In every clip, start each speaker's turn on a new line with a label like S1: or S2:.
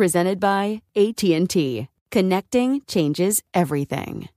S1: presented by AT&T. Connecting changes everything.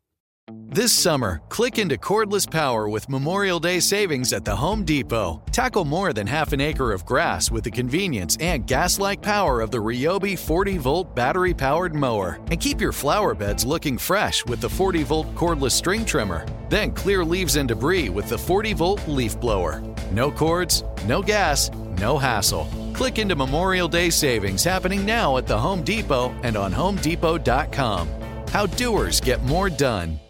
S2: This summer, click into cordless power with Memorial Day savings at the Home Depot. Tackle more than half an acre of grass with the convenience and gas-like power of the Ryobi 40-volt battery-powered mower. And keep your flower beds looking fresh with the 40-volt cordless string trimmer. Then clear leaves and debris with the 40-volt leaf blower. No cords, no gas, no hassle. Click into Memorial Day savings happening now at the Home Depot and on HomeDepot.com. How doers get more done.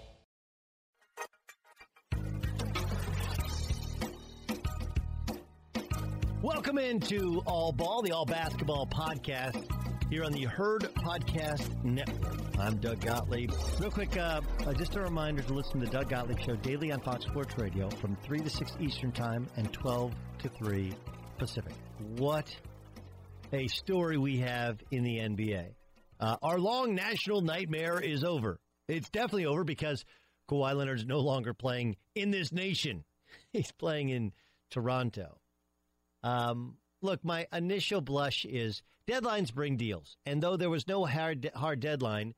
S3: Welcome into All Ball, the All Basketball podcast here on the Herd Podcast Network. I'm Doug Gottlieb. Real quick, uh, uh, just a reminder to listen to the Doug Gottlieb Show daily on Fox Sports Radio from 3 to 6 Eastern Time and 12 to 3 Pacific. What a story we have in the NBA. Uh, our long national nightmare is over. It's definitely over because Kawhi Leonard's no longer playing in this nation. He's playing in Toronto. Um, look, my initial blush is deadlines bring deals. And though there was no hard, hard deadline,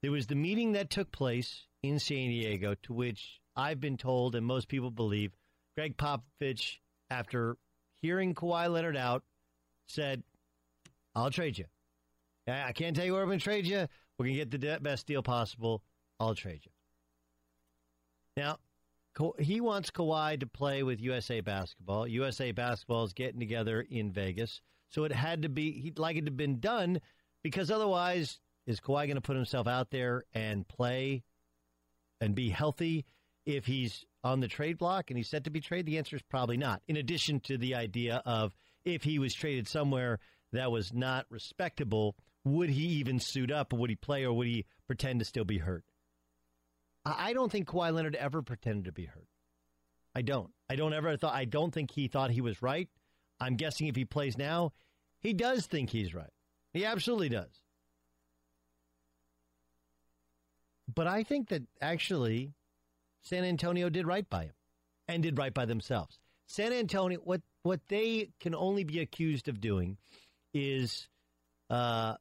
S3: there was the meeting that took place in San Diego to which I've been told, and most people believe, Gregg Popovich, after hearing Kawhi Leonard out, said, I'll trade you. I can't tell you where I'm going to trade you. We're going to get the best deal possible. I'll trade you. Now, he wants Kawhi to play with USA Basketball. USA Basketball is getting together in Vegas. So it had to be, he'd like it to have been done because otherwise, is Kawhi going to put himself out there and play and be healthy if he's on the trade block and he's set to be traded? The answer is probably not. In addition to the idea of if he was traded somewhere that was not respectable, would he even suit up? Would he play or would he pretend to still be hurt? I don't think Kawhi Leonard ever pretended to be hurt. I don't. I don't ever thought. I don't think he thought he was right. I'm guessing if he plays now, he does think he's right. He absolutely does. But I think that actually San Antonio did right by him and did right by themselves. San Antonio, what what they can only be accused of doing is uh,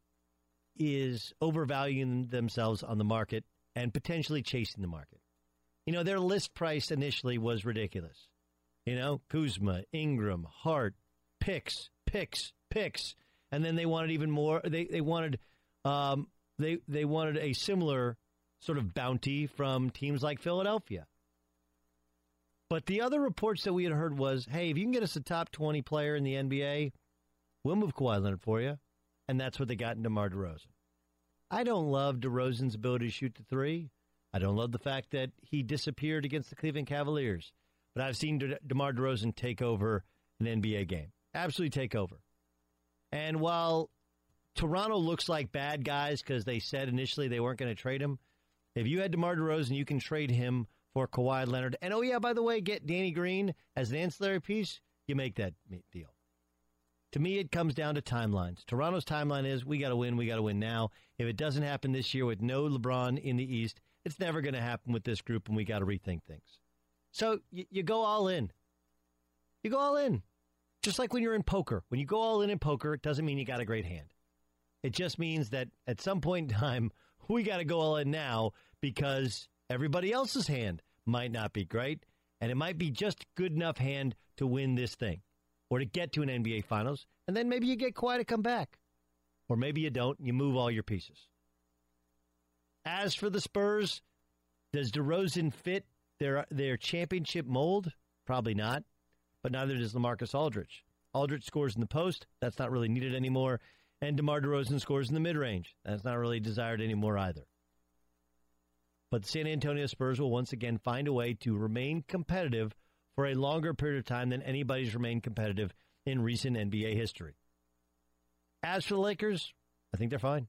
S3: is overvaluing themselves on the market and potentially chasing the market. You know, their list price initially was ridiculous. You know, Kuzma, Ingram, Hart, picks, picks, picks, and then they wanted even more. They they wanted um, they they wanted a similar sort of bounty from teams like Philadelphia. But the other reports that we had heard was, hey, if you can get us a top twenty player in the NBA, We'll move Kawhi Leonard for you. And that's what they got in DeMar DeRozan. I don't love DeRozan's ability to shoot the three. I don't love the fact that he disappeared against the Cleveland Cavaliers. But I've seen De- DeMar DeRozan take over an NBA game. Absolutely take over. And while Toronto looks like bad guys because they said initially they weren't going to trade him, if you had DeMar DeRozan, you can trade him for Kawhi Leonard. And oh, yeah, by the way, get Danny Green as an ancillary piece, you make that deal. To me, it comes down to timelines. Toronto's timeline is we got to win, we got to win now. If it doesn't happen this year with no LeBron in the East, it's never going to happen with this group, and we got to rethink things. So you, you go all in. You go all in. Just like when you're in poker. When you go all in in poker, it doesn't mean you got a great hand. It just means that at some point in time, we got to go all in now because everybody else's hand might not be great, and it might be just good enough hand to win this thing or to get to an NBA Finals, and then maybe you get Kawhi to come back. Or maybe you don't, you move all your pieces. As for the Spurs, does DeRozan fit their their championship mold? Probably not, but neither does LaMarcus Aldridge. Aldridge scores in the post, that's not really needed anymore, and DeMar DeRozan scores in the mid-range. That's not really desired anymore either. But the San Antonio Spurs will once again find a way to remain competitive for a longer period of time than anybody's remained competitive in recent NBA history. As for the Lakers, I think they're fine.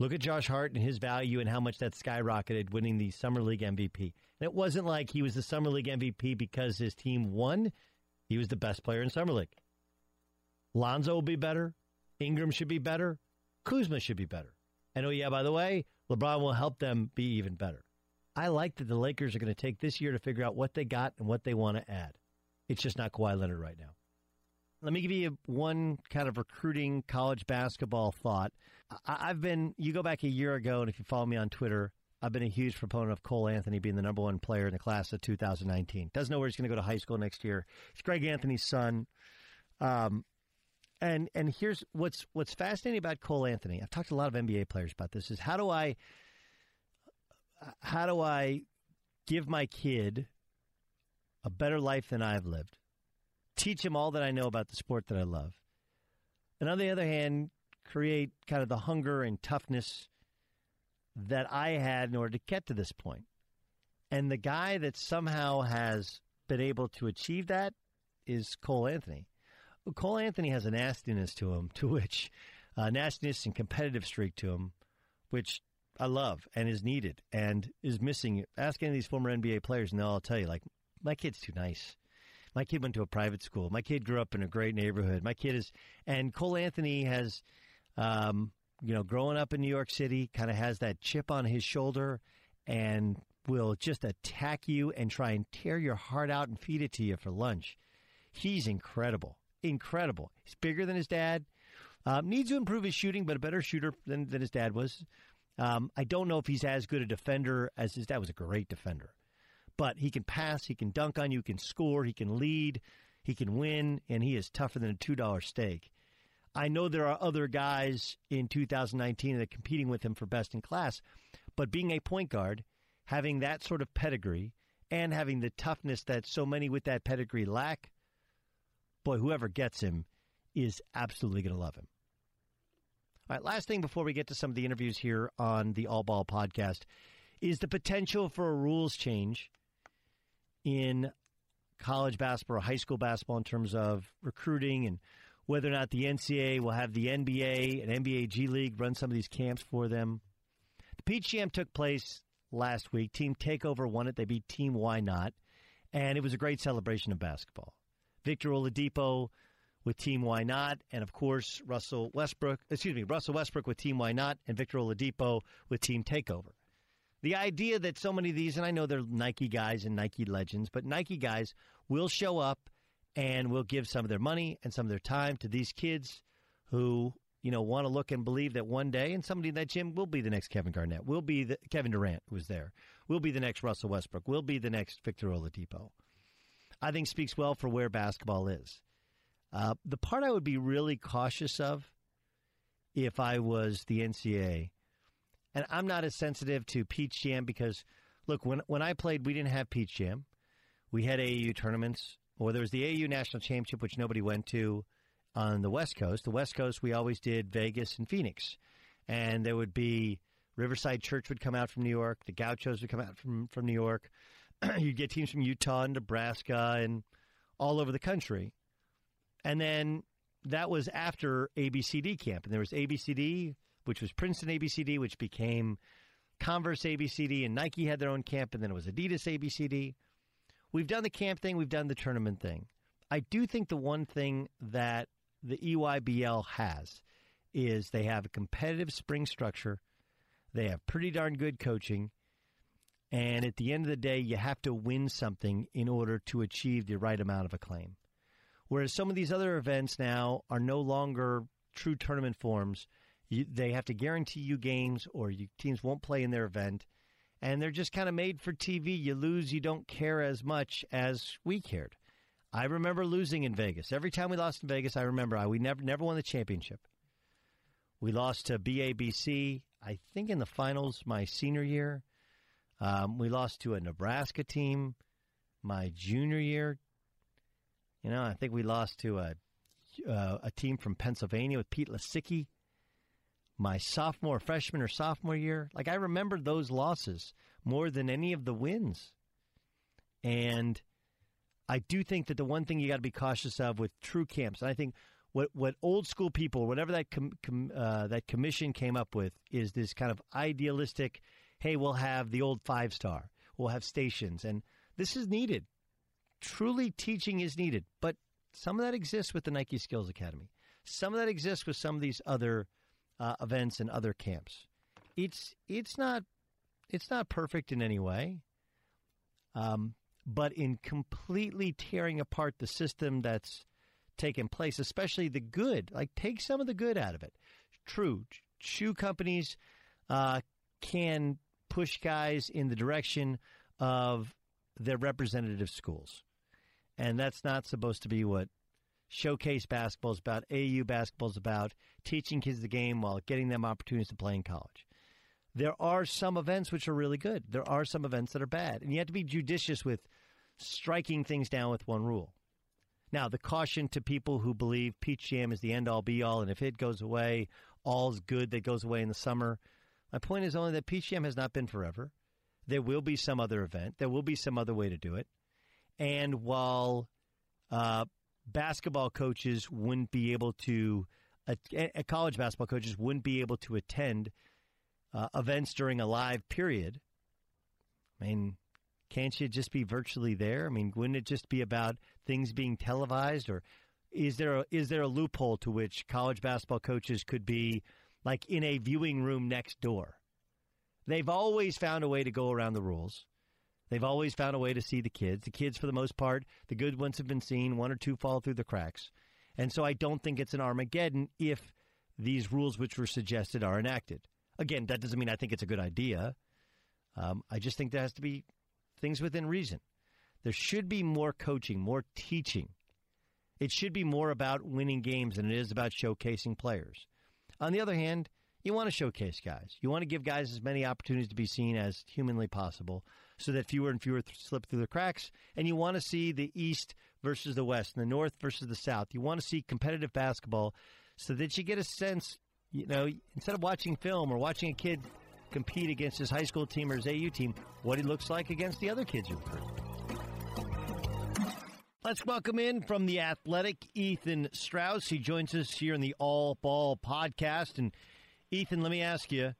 S3: Look at Josh Hart and his value and how much that skyrocketed winning the Summer League MVP. And it wasn't like he was the Summer League MVP because his team won. He was the best player in Summer League. Lonzo will be better. Ingram should be better. Kuzma should be better. And oh, yeah, by the way, LeBron will help them be even better. I like that the Lakers are going to take this year to figure out what they got and what they want to add. It's just not Kawhi Leonard right now. Let me give you one kind of recruiting college basketball thought. I- have been, you go back a year ago, and if you follow me on Twitter, I've been a huge proponent of Cole Anthony being the number one player in the class of 2019. Doesn't know where he's going to go to high school next year. It's Greg Anthony's son. Um, and and here's what's what's fascinating about Cole Anthony. I've talked to a lot of NBA players about this. Is how do I how do I give my kid a better life than I've lived? Teach him all that I know about the sport that I love. And on the other hand, create kind of the hunger and toughness that I had in order to get to this point. And the guy that somehow has been able to achieve that is Cole Anthony. Cole Anthony has a nastiness to him, to which uh, nastiness and competitive streak to him, which I love and is needed and is missing. Ask any of these former NBA players, and they'll all tell you, like, my kid's too nice. My kid went to a private school. My kid grew up in a great neighborhood. My kid is, and Cole Anthony has, um, you know, growing up in New York City, kind of has that chip on his shoulder and will just attack you and try and tear your heart out and feed it to you for lunch. He's incredible. Incredible. He's bigger than his dad. Um, needs to improve his shooting, but a better shooter than, than his dad was. Um, I don't know if he's as good a defender as his dad was a great defender, but he can pass, he can dunk on you, he can score, he can lead, he can win, and he is tougher than a two dollar steak. I know there are other guys in 2019 that are competing with him for best in class, but being a point guard, having that sort of pedigree, and having the toughness that so many with that pedigree lack, boy, whoever gets him is absolutely going to love him. All right, last thing before we get to some of the interviews here on the All Ball podcast is the potential for a rules change in college basketball or high school basketball in terms of recruiting and whether or not the NCAA will have the NBA and NBA G League run some of these camps for them. The Peach Jam took place last week. Team Takeover won it. They beat Team Why Not, and it was a great celebration of basketball. Victor Oladipo with Team Why Not, and of course Russell Westbrook. Excuse me, Russell Westbrook with Team Why Not, and Victor Oladipo with Team Takeover. The idea that so many of these, and I know they're Nike guys and Nike legends, but Nike guys will show up and will give some of their money and some of their time to these kids who you know want to look and believe that one day, and somebody in that gym will be the next Kevin Garnett, will be the Kevin Durant who was there, will be the next Russell Westbrook, will be the next Victor Oladipo. I think speaks well for where basketball is. Uh, the part I would be really cautious of if I was the NCAA, and I'm not as sensitive to Peach Jam because, look, when when I played, we didn't have Peach Jam. We had AAU tournaments, or there was the AAU National Championship, which nobody went to on the West Coast. The West Coast, we always did Vegas and Phoenix, and there would be Riverside Church would come out from New York, the Gauchos would come out from from New York. You'd get teams from Utah and Nebraska and all over the country. And then that was after ABCD camp. And there was ABCD, which was Princeton ABCD, which became Converse ABCD, and Nike had their own camp, and then it was Adidas ABCD. We've done the camp thing, we've done the tournament thing. I do think the one thing that the EYBL has is they have a competitive spring structure, they have pretty darn good coaching, and at the end of the day, you have to win something in order to achieve the right amount of acclaim. Whereas some of these other events now are no longer true tournament forms. You, they have to guarantee you games, or you, teams won't play in their event. and they're just kind of made for TV. You lose, you don't care as much as we cared. I remember losing in Vegas. Every time we lost in Vegas, I remember I we never never won the championship. We lost to BABC, I think in the finals my senior year. Um, we lost to a Nebraska team my junior year. You know, I think we lost to a uh, a team from Pennsylvania with Pete Lasicki. My sophomore, freshman, or sophomore year, like I remember those losses more than any of the wins. And I do think that the one thing you got to be cautious of with true camps, and I think what what old school people, whatever that com, com, uh, that commission came up with, is this kind of idealistic. Hey, we'll have the old five star. We'll have stations, and this is needed. Truly, teaching is needed, but some of that exists with the Nike Skills Academy. Some of that exists with some of these other uh, events and other camps. It's it's not it's not perfect in any way, um, but in completely tearing apart the system that's taken place, especially the good, like take some of the good out of it. True, shoe companies uh, can push guys in the direction of their representative schools. And that's not supposed to be what showcase basketball is about, AU basketball is about, teaching kids the game while getting them opportunities to play in college. There are some events which are really good. There are some events that are bad. And you have to be judicious with striking things down with one rule. Now, the caution to people who believe Peach Jam is the end all be all, and if it goes away, all's good that goes away in the summer. My point is only that Jam has not been forever. There will be some other event. There will be some other way to do it. And while uh, basketball coaches wouldn't be able to, uh, college basketball coaches wouldn't be able to attend uh, events during a live period. I mean, can't you just be virtually there? I mean, wouldn't it just be about things being televised, or is there a, is there a loophole to which college basketball coaches could be like in a viewing room next door? They've always found a way to go around the rules. They've always found a way to see the kids. The kids, for the most part, the good ones have been seen. One or two fall through the cracks. And so I don't think it's an Armageddon if these rules which were suggested are enacted. Again, that doesn't mean I think it's a good idea. Um, I just think there has to be things within reason. There should be more coaching, more teaching. It should be more about winning games than it is about showcasing players. On the other hand, you want to showcase guys. You want to give guys as many opportunities to be seen as humanly possible so that fewer and fewer th- slip through the cracks. And you want to see the East versus the West and the North versus the South. You want to see competitive basketball so that you get a sense, you know, instead of watching film or watching a kid compete against his high school team or his AU team, what he looks like against the other kids you recruit. Let's welcome in from the athletic Ethan Strauss. He joins us here in the All Ball podcast. And Ethan, let me ask you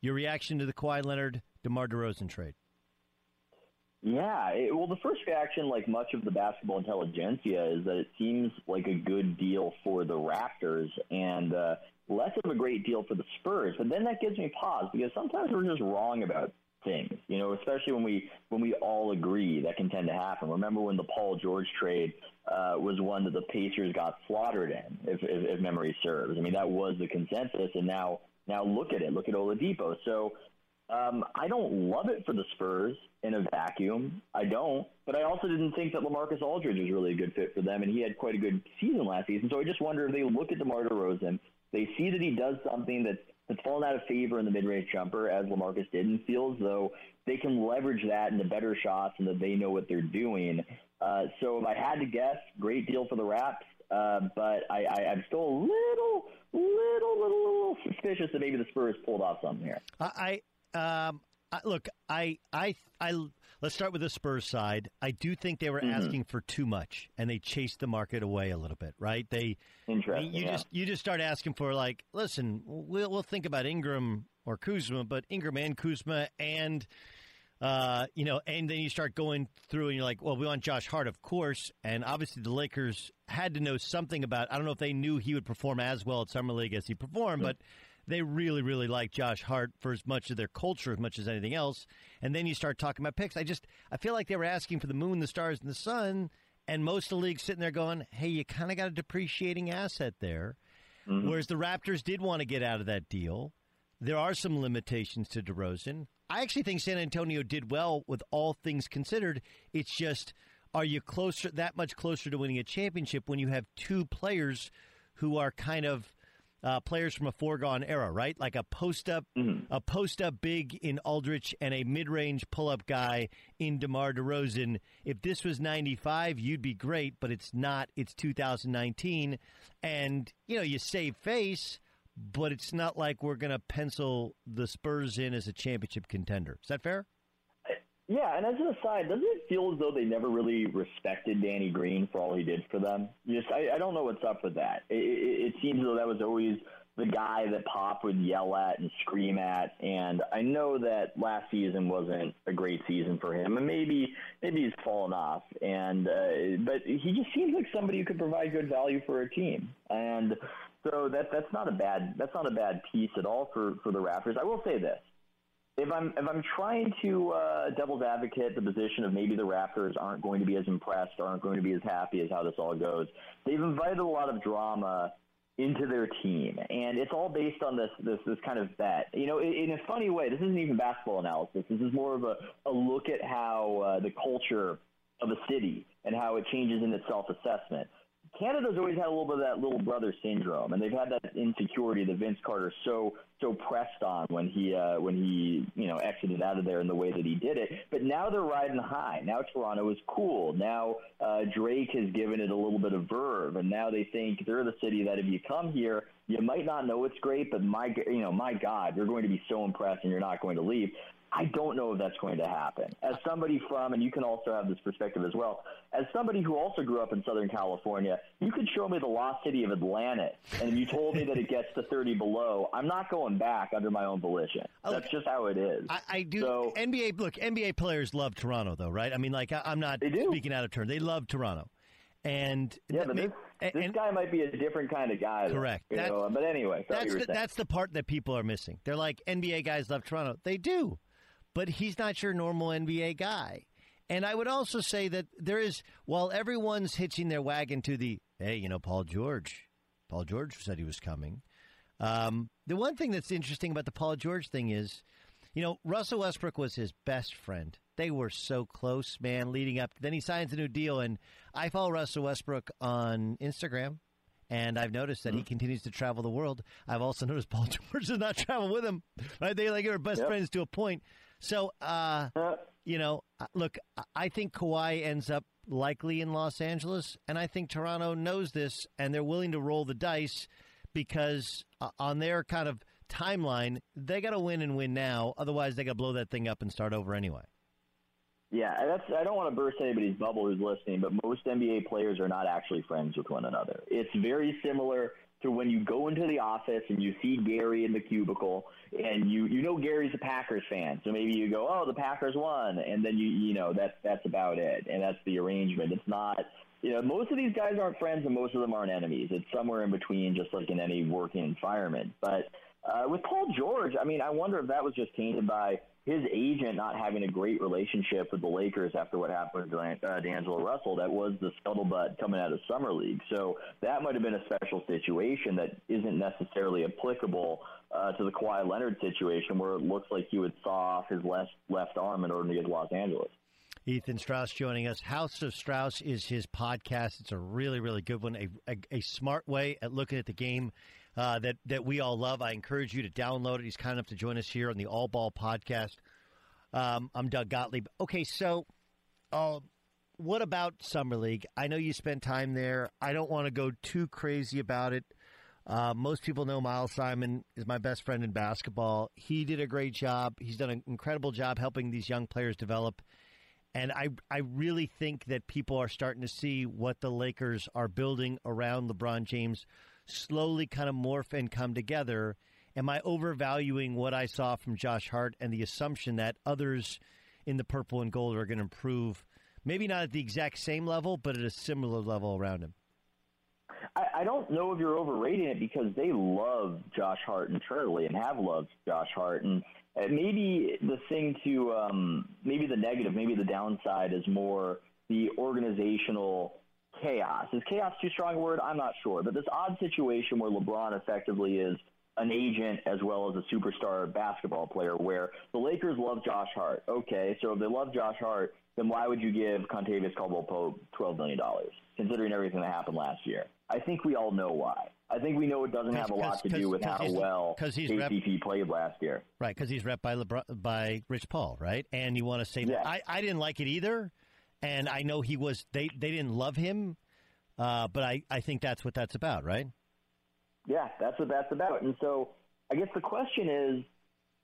S3: your reaction to the Kawhi Leonard DeMar DeRozan trade.
S4: Yeah, it, well, the first reaction, like much of the basketball intelligentsia, is that it seems like a good deal for the Raptors and uh, less of a great deal for the Spurs. But then that gives me pause because sometimes we're just wrong about things, you know, especially when we when we all agree that can tend to happen. Remember when the Paul George trade uh, was one that the Pacers got slaughtered in, if, if, if memory serves. I mean, that was the consensus, and now now look at it. Look at Oladipo. So um, I don't love it for the Spurs in a vacuum. I don't, but I also didn't think that LaMarcus Aldridge was really a good fit for them, and he had quite a good season last season. So I just wonder if they look at DeMar DeRozan, they see that he does something that's that's fallen out of favor in the mid-range jumper, as LaMarcus did, and feels though they can leverage that into better shots and that they know what they're doing. Uh, so if I had to guess, great deal for the Raps. Uh, but I, I, I'm still a little, little, little, little suspicious that maybe the Spurs pulled off something here.
S3: I, um, I, look, I, I, I. Let's start with the Spurs side. I do think they were mm-hmm. asking for too much, and they chased the market away a little bit. Right? They,
S4: Interesting,
S3: you
S4: yeah.
S3: just you just start asking for like, listen, we'll we'll think about Ingram or Kuzma, but Ingram and Kuzma and. Uh, you know, and then you start going through, and you're like, well, we want Josh Hart, of course, and obviously the Lakers had to know something about. I don't know if they knew he would perform as well at summer league as he performed, mm-hmm. but they really, really like Josh Hart for as much of their culture as much as anything else. And then you start talking about picks. I just I feel like they were asking for the moon, the stars, and the sun, and most of the league sitting there going, "Hey, you kind of got a depreciating asset there." Mm-hmm. Whereas the Raptors did want to get out of that deal. There are some limitations to DeRozan. I actually think San Antonio did well with all things considered. It's just, are you closer, that much closer to winning a championship when you have two players who are kind of uh, players from a foregone era, right? Like a post up, mm-hmm. a post up big in Aldridge and a mid range pull up guy in DeMar DeRozan. If this was '95, you'd be great, but it's not. It's 2019, and you know you save face, but it's not like we're going to pencil the Spurs in as a championship contender. Is that fair?
S4: Yeah, and as an aside, doesn't it feel as though they never really respected Danny Green for all he did for them? Just, I, I don't know what's up with that. It, it, it seems though that was always the guy that Pop would yell at and scream at. And I know that last season wasn't a great season for him, and maybe maybe he's fallen off. And uh, but he just seems like somebody who could provide good value for a team. And so that that's not a bad that's not a bad piece at all for for the Raptors. I will say this if I'm if I'm trying to uh, devil's advocate the position of maybe the Raptors aren't going to be as impressed, aren't going to be as happy as how this all goes, they've invited a lot of drama into their team, and it's all based on this this this kind of bet. You know, in, in a funny way, this isn't even basketball analysis. This is more of a, a look at how uh, the culture of a city and how it changes in its self assessment. Canada's always had a little bit of that little brother syndrome, and they've had that insecurity that Vince Carter so so pressed on when he uh, when he you know exited out of there in the way that he did it. But now they're riding high. Now Toronto is cool. Now uh, Drake has given it a little bit of verve, and now they think they're the city that if you come here, you might not know it's great, but my you know my God, you're going to be so impressed, and you're not going to leave. I don't know if that's going to happen. As somebody from, and you can also have this perspective as well, as somebody who also grew up in Southern California, you could show me the lost city of Atlantis, and if you told me that it gets to 30 below, I'm not going back under my own volition. Oh, that's just how it is.
S3: I, I do. So, NBA, look, NBA players love Toronto, though, right? I mean, like, I, am not speaking out of turn. They love Toronto. And
S4: yeah, but this, this and, guy might be a different kind of guy.
S3: Correct.
S4: Know, but anyway,
S3: that's the, that's the part that people are missing. They're like NBA guys love Toronto. They do but he's not your normal NBA guy. And I would also say that there is, while everyone's hitching their wagon to the, hey, you know, Paul George, Paul George said he was coming. Um, the one thing that's interesting about the Paul George thing is, you know, Russell Westbrook was his best friend. They were so close, man, leading up. Then he signs a new deal, and I follow Russell Westbrook on Instagram, and I've noticed that mm-hmm. he continues to travel the world. I've also noticed Paul George does not travel with him. Right? They like are best yep. friends to a point. So, uh, you know, uh, look, I think Kawhi ends up likely in Los Angeles, and I think Toronto knows this, and they're willing to roll the dice because uh, on their kind of timeline, they got to win and win now. Otherwise, they got to blow that thing up and start over anyway.
S4: Yeah, that's. I don't want to burst anybody's bubble who's listening, but most NBA players are not actually friends with one another. It's very similar to when you go into the office and you see Gary in the cubicle and you you know Gary's a Packers fan, so maybe you go, oh, the Packers won, and then you you know that's that's about it, and that's the arrangement. It's not. You know, most of these guys aren't friends, and most of them aren't enemies. It's somewhere in between, just like in any working environment. But uh, with Paul George, I mean, I wonder if that was just tainted by his agent not having a great relationship with the Lakers after what happened to uh, D'Angelo Russell. That was the scuttlebutt coming out of summer league. So that might have been a special situation that isn't necessarily applicable uh, to the Kawhi Leonard situation, where it looks like he would saw off his left left arm in order to get to Los Angeles.
S3: Ethan Strauss joining us. House of Strauss is his podcast. It's a really, really good one. A, a, a smart way at looking at the game uh, that that we all love. I encourage you to download it. He's kind enough to join us here on the All Ball podcast. Um, I'm Doug Gottlieb. Okay, so uh, what about Summer League? I know you spent time there. I don't want to go too crazy about it. Uh, most people know Miles Simon is my best friend in basketball. He did a great job. He's done an incredible job helping these young players develop. And I, I really think that people are starting to see what the Lakers are building around LeBron James slowly kind of morph and come together? Am I overvaluing what I saw from Josh Hart and the assumption that others in the purple and gold are going to improve, maybe not at the exact same level, but at a similar level around him?
S4: I, I don't know if you're overrating it because they love Josh Hart internally and have loved Josh Hart. And maybe the thing to, um, maybe the negative, maybe the downside is more the organizational chaos. Is chaos too strong a word? I'm not sure. But this odd situation where LeBron effectively is an agent as well as a superstar basketball player where the Lakers love Josh Hart. Okay, so if they love Josh Hart, then why would you give Kentavious Caldwell Pope $12 million, considering everything that happened last year? I think we all know why. I think we know it doesn't have a lot to do with how well
S3: he's
S4: KCP rep- played last year.
S3: Right, because he's rep by LeBron, by Rich Paul, right? And you want to say
S4: yeah.
S3: that I, I didn't like it either, and I know he was they they didn't love him, uh, but I I think that's what that's about, right?
S4: Yeah, that's what that's about. And so I guess the question is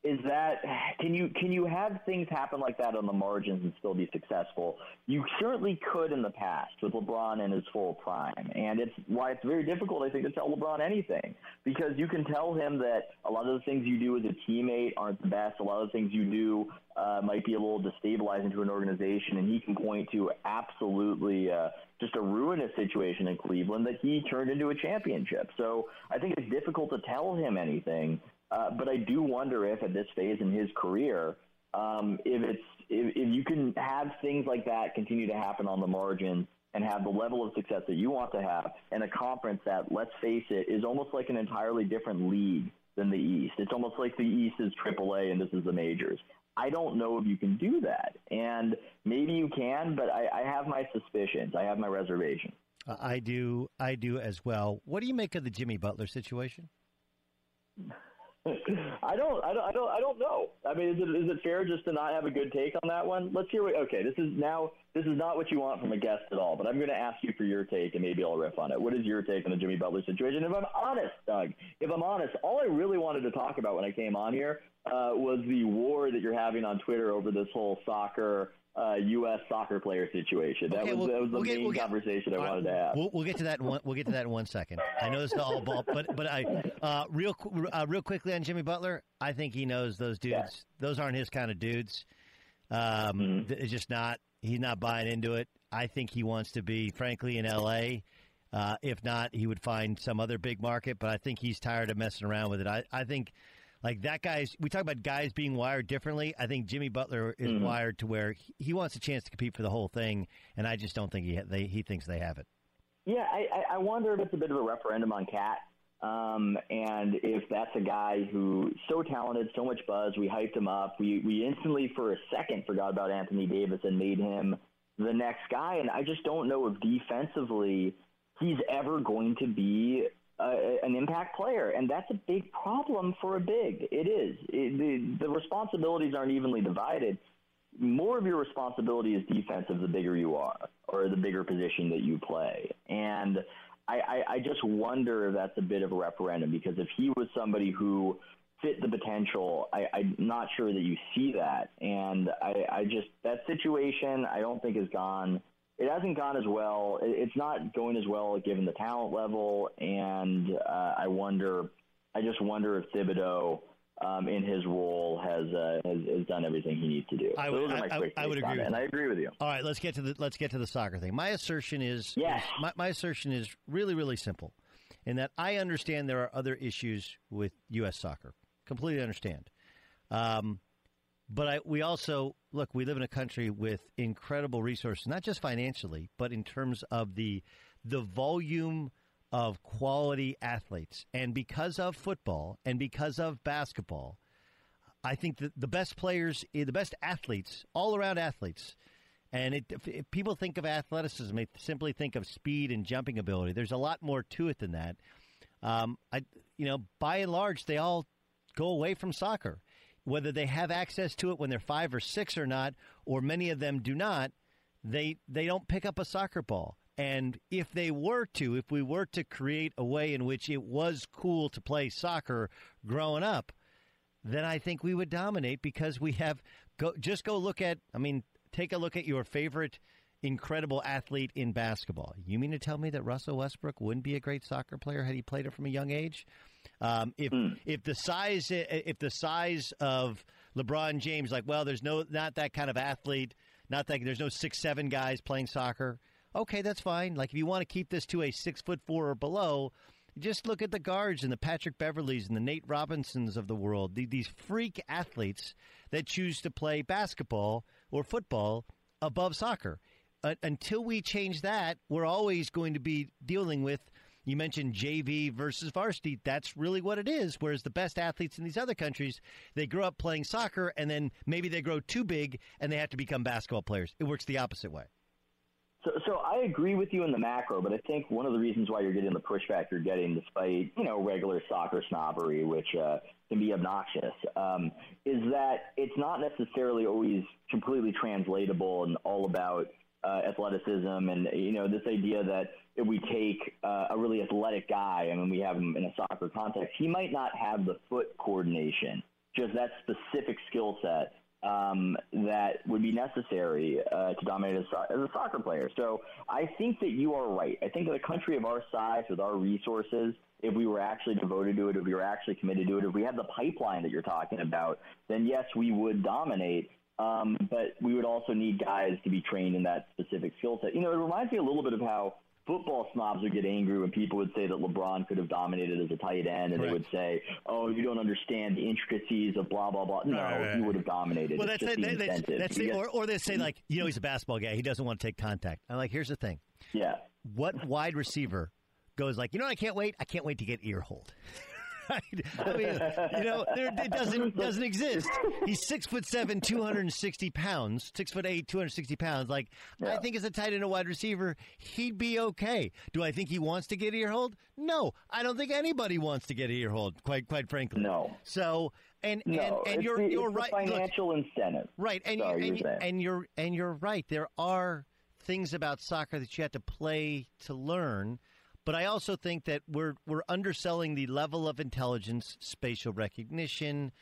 S4: is that can you can you have things happen like that on the margins and still be successful? You certainly could in the past with LeBron in his full prime, and it's why it's very difficult, I think, to tell LeBron anything because you can tell him that a lot of the things you do as a teammate aren't the best. A lot of the things you do uh, might be a little destabilizing to an organization, and he can point to absolutely uh, just a ruinous situation in Cleveland that he turned into a championship. So I think it's difficult to tell him anything. Uh, but I do wonder if at this phase in his career, um, if it's if, if you can have things like that continue to happen on the margin and have the level of success that you want to have in a conference that, let's face it, is almost like an entirely different league than the East. It's almost like the East is AAA and this is the majors. I don't know if you can do that, and maybe you can, but I, I have my suspicions. I have my reservations.
S3: Uh, I do. I do as well. What do you make of the Jimmy Butler situation?
S4: I don't, I don't, I don't, I don't know. I mean, is it is it fair just to not have a good take on that one? Let's hear. What, okay, this is now this is not what you want from a guest at all. But I'm going to ask you for your take, and maybe I'll riff on it. What is your take on the Jimmy Butler situation? If I'm honest, Doug, if I'm honest, all I really wanted to talk about when I came on here uh, was the war that you're having on Twitter over this whole soccer uh, U.S. soccer player situation. That
S3: okay,
S4: was
S3: we'll,
S4: that was the
S3: we'll
S4: main
S3: get, we'll
S4: conversation
S3: get,
S4: I wanted to have.
S3: We'll, we'll, get to that. In one, we'll get to that in one second. I know this is all ball, but but I uh, real uh, real quickly on Jimmy Butler. I think he knows those dudes. Yeah. Those aren't his kind of dudes. Um, mm-hmm. It's just not. He's not buying into it. I think he wants to be, frankly, in L.A. Uh, if not, he would find some other big market. But I think he's tired of messing around with it. I, I think like that guy's. We talk about guys being wired differently. I think Jimmy Butler is mm-hmm. wired to where he, wants a chance to compete for the whole thing, and I just don't think he they, he thinks they have it.
S4: Yeah, I, I wonder if it's a bit of a referendum on Cat, Um, and if that's a guy who so talented, so much buzz, we hyped him up. We we instantly for a second forgot about Anthony Davis and made him the next guy. And I just don't know if defensively he's ever going to be an impact player, and that's a big problem for a big. It is. It, the, the responsibilities aren't evenly divided. More of your responsibility is defensive the bigger you are, or the bigger position that you play. And I, I, I just wonder if that's a bit of a referendum because if he was somebody who fit the potential, I, I'm not sure that you see that. And I, I just that situation I don't think has gone it hasn't gone as well. It's not going as well given the talent level, and uh, I wonder. I just wonder if Thibodeau, um, in his role, has, uh, has, has done everything he needs to do.
S3: I
S4: would,
S3: I, I, I would agree,
S4: and I agree with you.
S3: All right, let's get to the let's get to the soccer thing. My assertion is
S4: yes.
S3: my, my assertion is really really simple, in that I understand there are other issues with U.S. soccer. Completely understand. Um, but I, we also look. We live in a country with incredible resources, not just financially, but in terms of the the volume of quality athletes. And because of football and because of basketball, I think that the best players, eh, the best athletes, all around athletes, and it, if, people think of athleticism, they simply think of speed and jumping ability. There's a lot more to it than that. Um, I, you know, by and large, they all go away from soccer whether they have access to it when they're five or six or not, or many of them do not, they they don't pick up a soccer ball. And if they were to, if we were to create a way in which it was cool to play soccer growing up, then I think we would dominate because we have go just go look at I mean, take a look at your favorite incredible athlete in basketball. You mean to tell me that Russell Westbrook wouldn't be a great soccer player had he played it from a young age? Um, if mm. if the size if the size of LeBron James, like, well, there's no not that kind of athlete, not that there's no six seven guys playing soccer. Okay, that's fine. Like if you want to keep this to a six foot four or below, just look at the guards and the Patrick Beverleys and the Nate Robinsons of the world. These freak athletes that choose to play basketball or football above soccer. Uh, until we change that, we're always going to be dealing with You mentioned JV versus varsity. That's really what it is. Whereas the best athletes in these other countries, they grow up playing soccer and then maybe they grow too big and they have to become basketball players. It works the opposite way.
S4: So, so I agree with you in the macro, but I think one of the reasons why you're getting the pushback you're getting, despite you know regular soccer snobbery, which uh, can be obnoxious, um, is that it's not necessarily always completely translatable and all about uh, athleticism and you know this idea that if we take uh, a really athletic guy and when we have him in a soccer context, he might not have the foot coordination, just that specific skill set um, that would be necessary uh, to dominate as, as a soccer player. So I think that you are right. I think that a country of our size, with our resources, if we were actually devoted to it, if we were actually committed to it, if we had the pipeline that you're talking about, then yes, we would dominate. Um, but we would also need guys to be trained in that specific skill set. You know, it reminds me a little bit of how football snobs would get angry when people would say that LeBron could have dominated as a tight end, and Correct. they would say, "Oh, you don't understand the intricacies of blah blah blah." No, right, right, he would have dominated.
S3: Well, that's, it, that's, that's it. Or, or they say like, you know, he's a basketball guy. He doesn't want to take contact. I'm like, here's the thing.
S4: Yeah.
S3: What wide receiver goes like, you know, I can't wait. I can't wait to get ear hold. right? I mean, you know, there, it doesn't doesn't exist. He's six foot seven, two hundred and sixty pounds, six foot eight, two hundred sixty pounds. Like yeah. I think as a tight end, a wide receiver, he'd be okay. Do I think he wants to get a ear hold? No, I don't think anybody wants to get a ear hold. Quite quite frankly,
S4: no.
S3: So and
S4: no,
S3: and, and you're
S4: the,
S3: you're right.
S4: Financial
S3: Look,
S4: incentive,
S3: right? And
S4: Sorry,
S3: you, and, and you're and you're right. There are things about soccer that you have to play to learn. But I also think that we're we're underselling the level of intelligence, spatial recognition,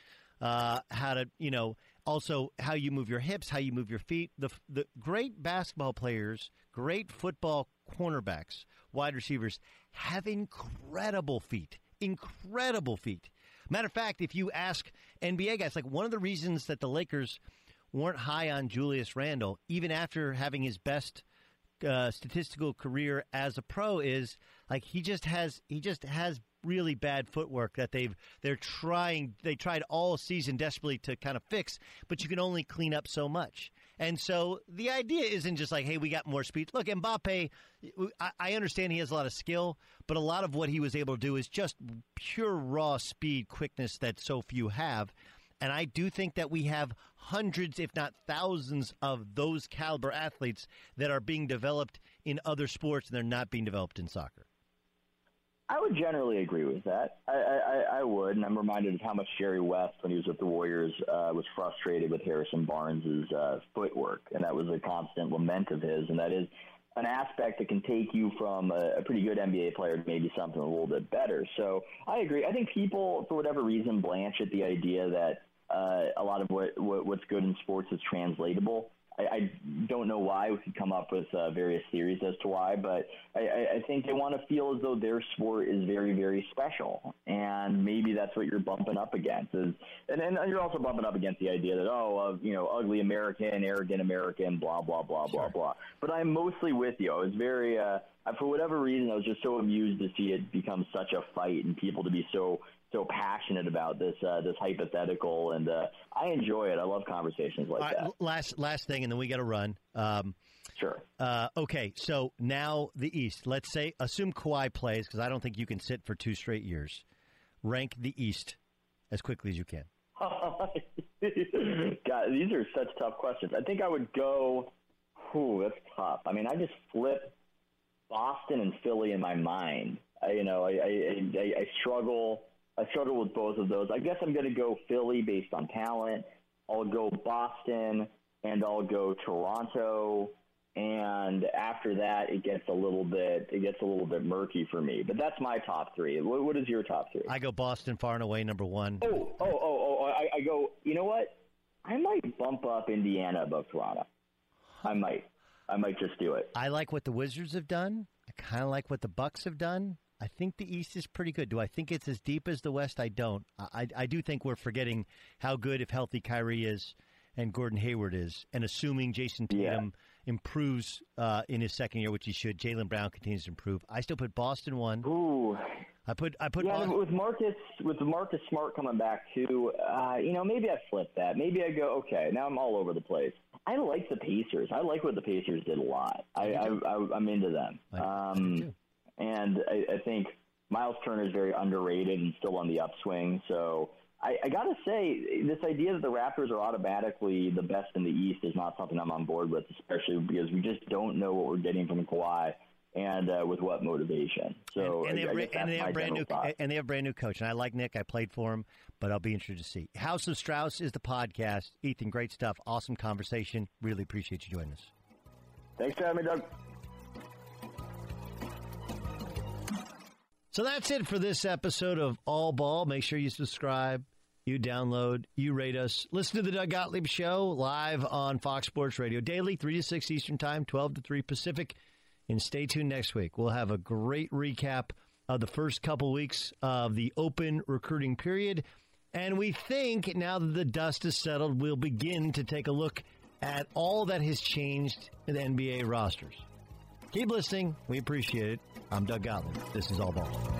S3: uh, how to you know also how you move your hips, how you move your feet. The the great basketball players, great football cornerbacks, wide receivers have incredible feet, incredible feet. Matter of fact, if you ask NBA guys, like one of the reasons that the Lakers weren't high on Julius Randle, even after having his best uh, statistical career as a pro is like he just has he just has really bad footwork that they've they're trying they tried all season desperately to kind of fix but you can only clean up so much. And so the idea isn't just like hey we got more speed. Look Mbappe I, I understand he has a lot of skill but a lot of what he was able to do is just pure raw speed quickness that so few have and I do think that we have hundreds, if not thousands, of those caliber athletes that are being developed in other sports and they're not being developed in soccer.
S4: I would generally agree with that. I, I, I would, and I'm reminded of how much Jerry West, when he was with the Warriors, uh, was frustrated with Harrison Barnes' uh, footwork, and that was a constant lament of his. And that is an aspect that can take you from a, a pretty good NBA player to maybe something a little bit better. So I agree. I think people, for whatever reason, blanch at the idea that uh, a lot of what, what, what's good in sports is translatable. I, I don't know why. We could come up with uh, various theories as to why, but I, I think they want to feel as though their sport is very, very special, and maybe that's what you're bumping up against. Is and then you're also bumping up against the idea that oh, uh, you know, ugly American, arrogant American, blah blah blah blah blah. But I'm mostly with you. I was very, uh, for whatever reason, I was just so amused to see it become such a fight and people to be so so passionate about this uh, this hypothetical, and uh, I enjoy it. I love conversations like right, that.
S3: Last last thing, and then we got to run. Um,
S4: sure.
S3: Uh, okay, so now the East. Let's say assume Kawhi plays because I don't think you can sit for two straight years. Rank the East as quickly as you can.
S4: God, these are such tough questions. I think I would go. Whew, that's tough. I mean, I just flip Boston and Philly in my mind. I, you know, I, I, I, I struggle I struggle with both of those. I guess I'm going to go Philly based on talent. I'll go Boston, and I'll go Toronto. And after that, it gets a little bit it gets a little bit murky for me. But that's my top three. what, what is your top three?
S3: I go Boston far and away number one.
S4: Oh, oh, oh, oh! oh I, I go. You know what? I might bump up Indiana above Toronto. I might. I might just do it.
S3: I like what the Wizards have done. I kind of like what the Bucks have done. I think the East is pretty good. Do I think it's as deep as the West? I don't. I, I do think we're forgetting how good, if healthy, Kyrie is and Gordon Hayward is, and assuming Jayson Tatum yeah. improves uh, in his second year, which he should, Jaylen Brown continues to improve. I still put Boston one.
S4: Ooh.
S3: I put I put
S4: yeah,
S3: Boston.
S4: with Marcus with Marcus Smart coming back too. Uh, you know, maybe I flip that. Maybe I go okay. Now I'm all over the place. I like the Pacers. I like what the Pacers did a lot. I, I, I am into them.
S3: um,
S4: and I, I think Miles Turner is very underrated and still on the upswing. So I, I got to say, this idea that the Raptors are automatically the best in the East is not something I'm on board with, especially because we just don't know what we're getting from Kawhi and uh, with what motivation. So
S3: and, and,
S4: I,
S3: they, have, and they have brand new
S4: thought.
S3: and they have brand new coach. And I like Nick. I played for him, but I'll be interested to see. House of Strauss is the podcast. Ethan, great stuff. Awesome conversation. Really appreciate you joining us.
S4: Thanks for having me, Doug.
S3: So that's it for this episode of All Ball. Make sure you subscribe, you download, you rate us. Listen to the Doug Gottlieb Show live on Fox Sports Radio daily, 3 to 6 Eastern Time, 12 to 3 Pacific. And stay tuned next week. We'll have a great recap of the first couple weeks of the open recruiting period. And we think now that the dust is settled, we'll begin to take a look at all that has changed in the NBA rosters. Keep listening. We appreciate it. I'm Doug Gottlieb. This is All Ball.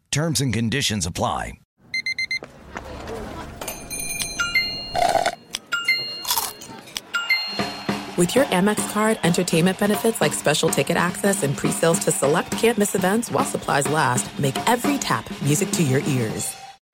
S5: Terms and conditions apply.
S6: With your Amex card, entertainment benefits like special ticket access and pre-sales to select campus events while supplies last, make every tap music to your ears.